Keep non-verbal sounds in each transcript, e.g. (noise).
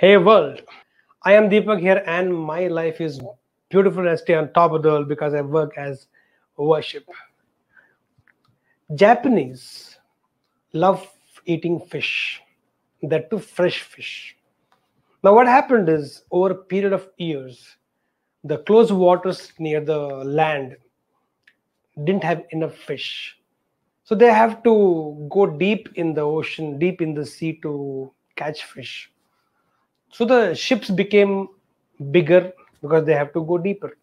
Hey world, I am Deepak here, and my life is beautiful and I stay on top of the world because I work as worship. Japanese love eating fish, that too fresh fish. Now, what happened is over a period of years, the close waters near the land didn't have enough fish. So they have to go deep in the ocean, deep in the sea to catch fish. So the ships became bigger because they have to go deeper.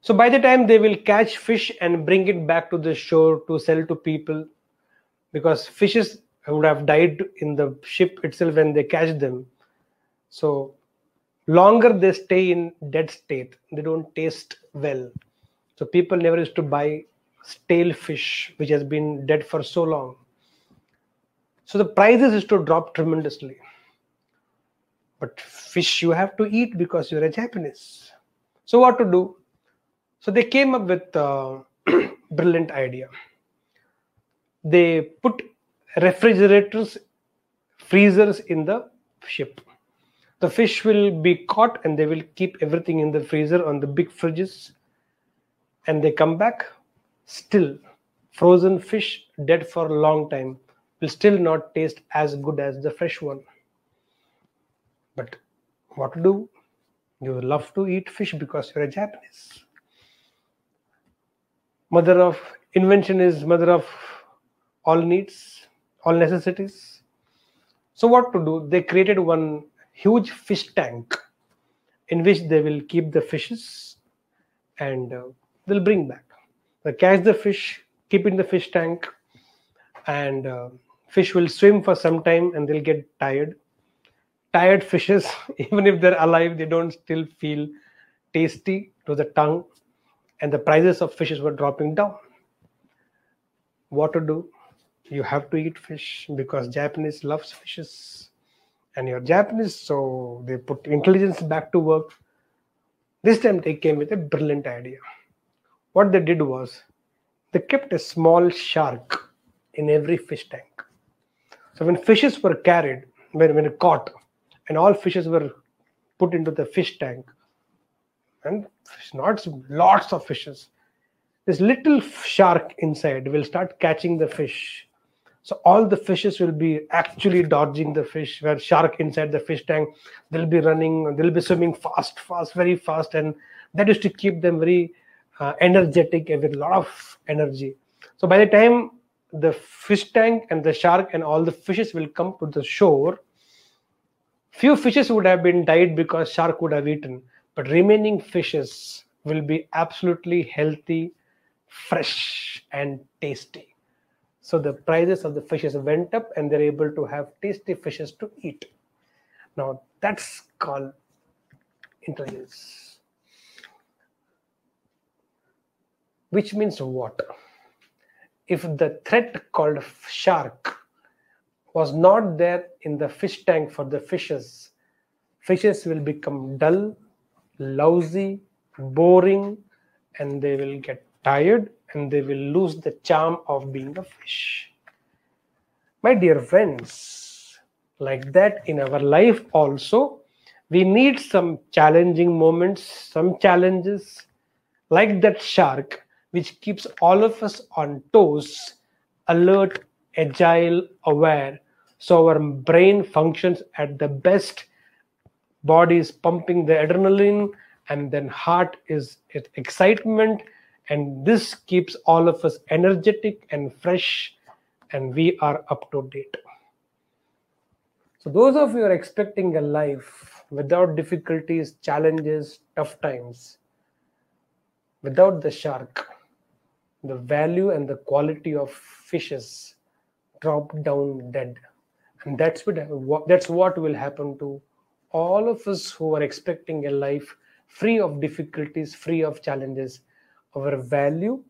so by the time they will catch fish and bring it back to the shore to sell to people, because fishes would have died in the ship itself when they catch them. So longer they stay in dead state, they don't taste well. So people never used to buy stale fish which has been dead for so long. So the prices used to drop tremendously but fish you have to eat because you're a Japanese. So what to do? So they came up with a (clears throat) brilliant idea. They put refrigerators, freezers in the ship. The fish will be caught and they will keep everything in the freezer on the big fridges. And they come back still frozen fish dead for a long time will still not taste as good as the fresh one but what to do? You love to eat fish because you're a Japanese. Mother of invention is mother of all needs, all necessities. So what to do? They created one huge fish tank in which they will keep the fishes and uh, they'll bring back. They catch the fish, keep in the fish tank, and uh, fish will swim for some time and they'll get tired tired fishes (laughs) even if they're alive they don't still feel tasty to the tongue and the prices of fishes were dropping down. What to do? You have to eat fish because japanese loves fishes and you're japanese so they put intelligence back to work. This time they came with a brilliant idea. What they did was they kept a small shark in every fish tank. So when fishes were carried when, when caught and all fishes were put into the fish tank. And not lots of fishes. This little shark inside will start catching the fish. So all the fishes will be actually dodging the fish where shark inside the fish tank they'll be running they'll be swimming fast fast very fast and that is to keep them very uh, energetic and with a lot of energy. So by the time the fish tank and the shark and all the fishes will come to the shore Few fishes would have been died because shark would have eaten, but remaining fishes will be absolutely healthy, fresh, and tasty. So the prices of the fishes went up, and they're able to have tasty fishes to eat. Now that's called intelligence. Which means what? If the threat called shark was not there in the fish tank for the fishes, fishes will become dull, lousy, boring, and they will get tired and they will lose the charm of being a fish. My dear friends, like that in our life also, we need some challenging moments, some challenges, like that shark, which keeps all of us on toes, alert, agile, aware, so our brain functions at the best. Body is pumping the adrenaline and then heart is excitement. And this keeps all of us energetic and fresh and we are up to date. So those of you are expecting a life without difficulties challenges tough times without the shark the value and the quality of fishes drop down dead and that's what that's what will happen to all of us who are expecting a life free of difficulties free of challenges. Our value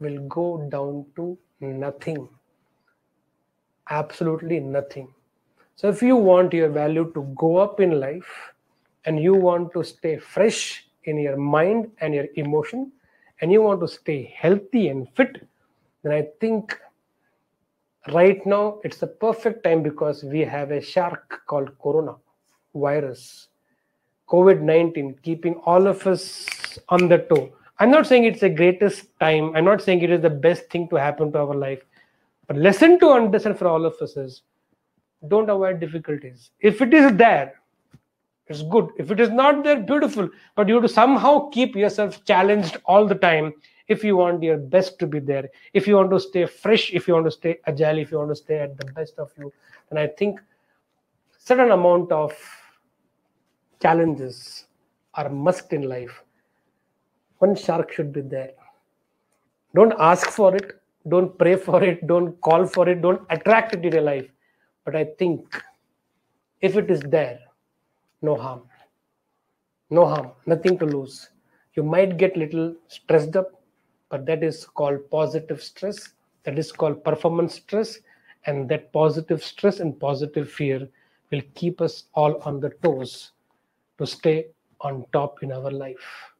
will go down to nothing. Absolutely nothing. So if you want your value to go up in life and you want to stay fresh in your mind and your emotion and you want to stay healthy and fit then i think right now it's the perfect time because we have a shark called corona virus covid-19 keeping all of us on the toe. I'm not saying it's the greatest time. I'm not saying it is the best thing to happen to our life. But lesson to understand for all of us is don't avoid difficulties. If it is there it's good. If it is not there beautiful. But you have to somehow keep yourself challenged all the time if you want your best to be there if you want to stay fresh if you want to stay agile if you want to stay at the best of you and i think certain amount of challenges are must in life. One shark should be there. Don't ask for it don't pray for it don't call for it don't attract it in your life. But i think if it is there no harm. No harm nothing to lose. You might get little stressed up but that is called positive stress that is called performance stress and that positive stress and positive fear will keep us all on the toes to stay on top in our life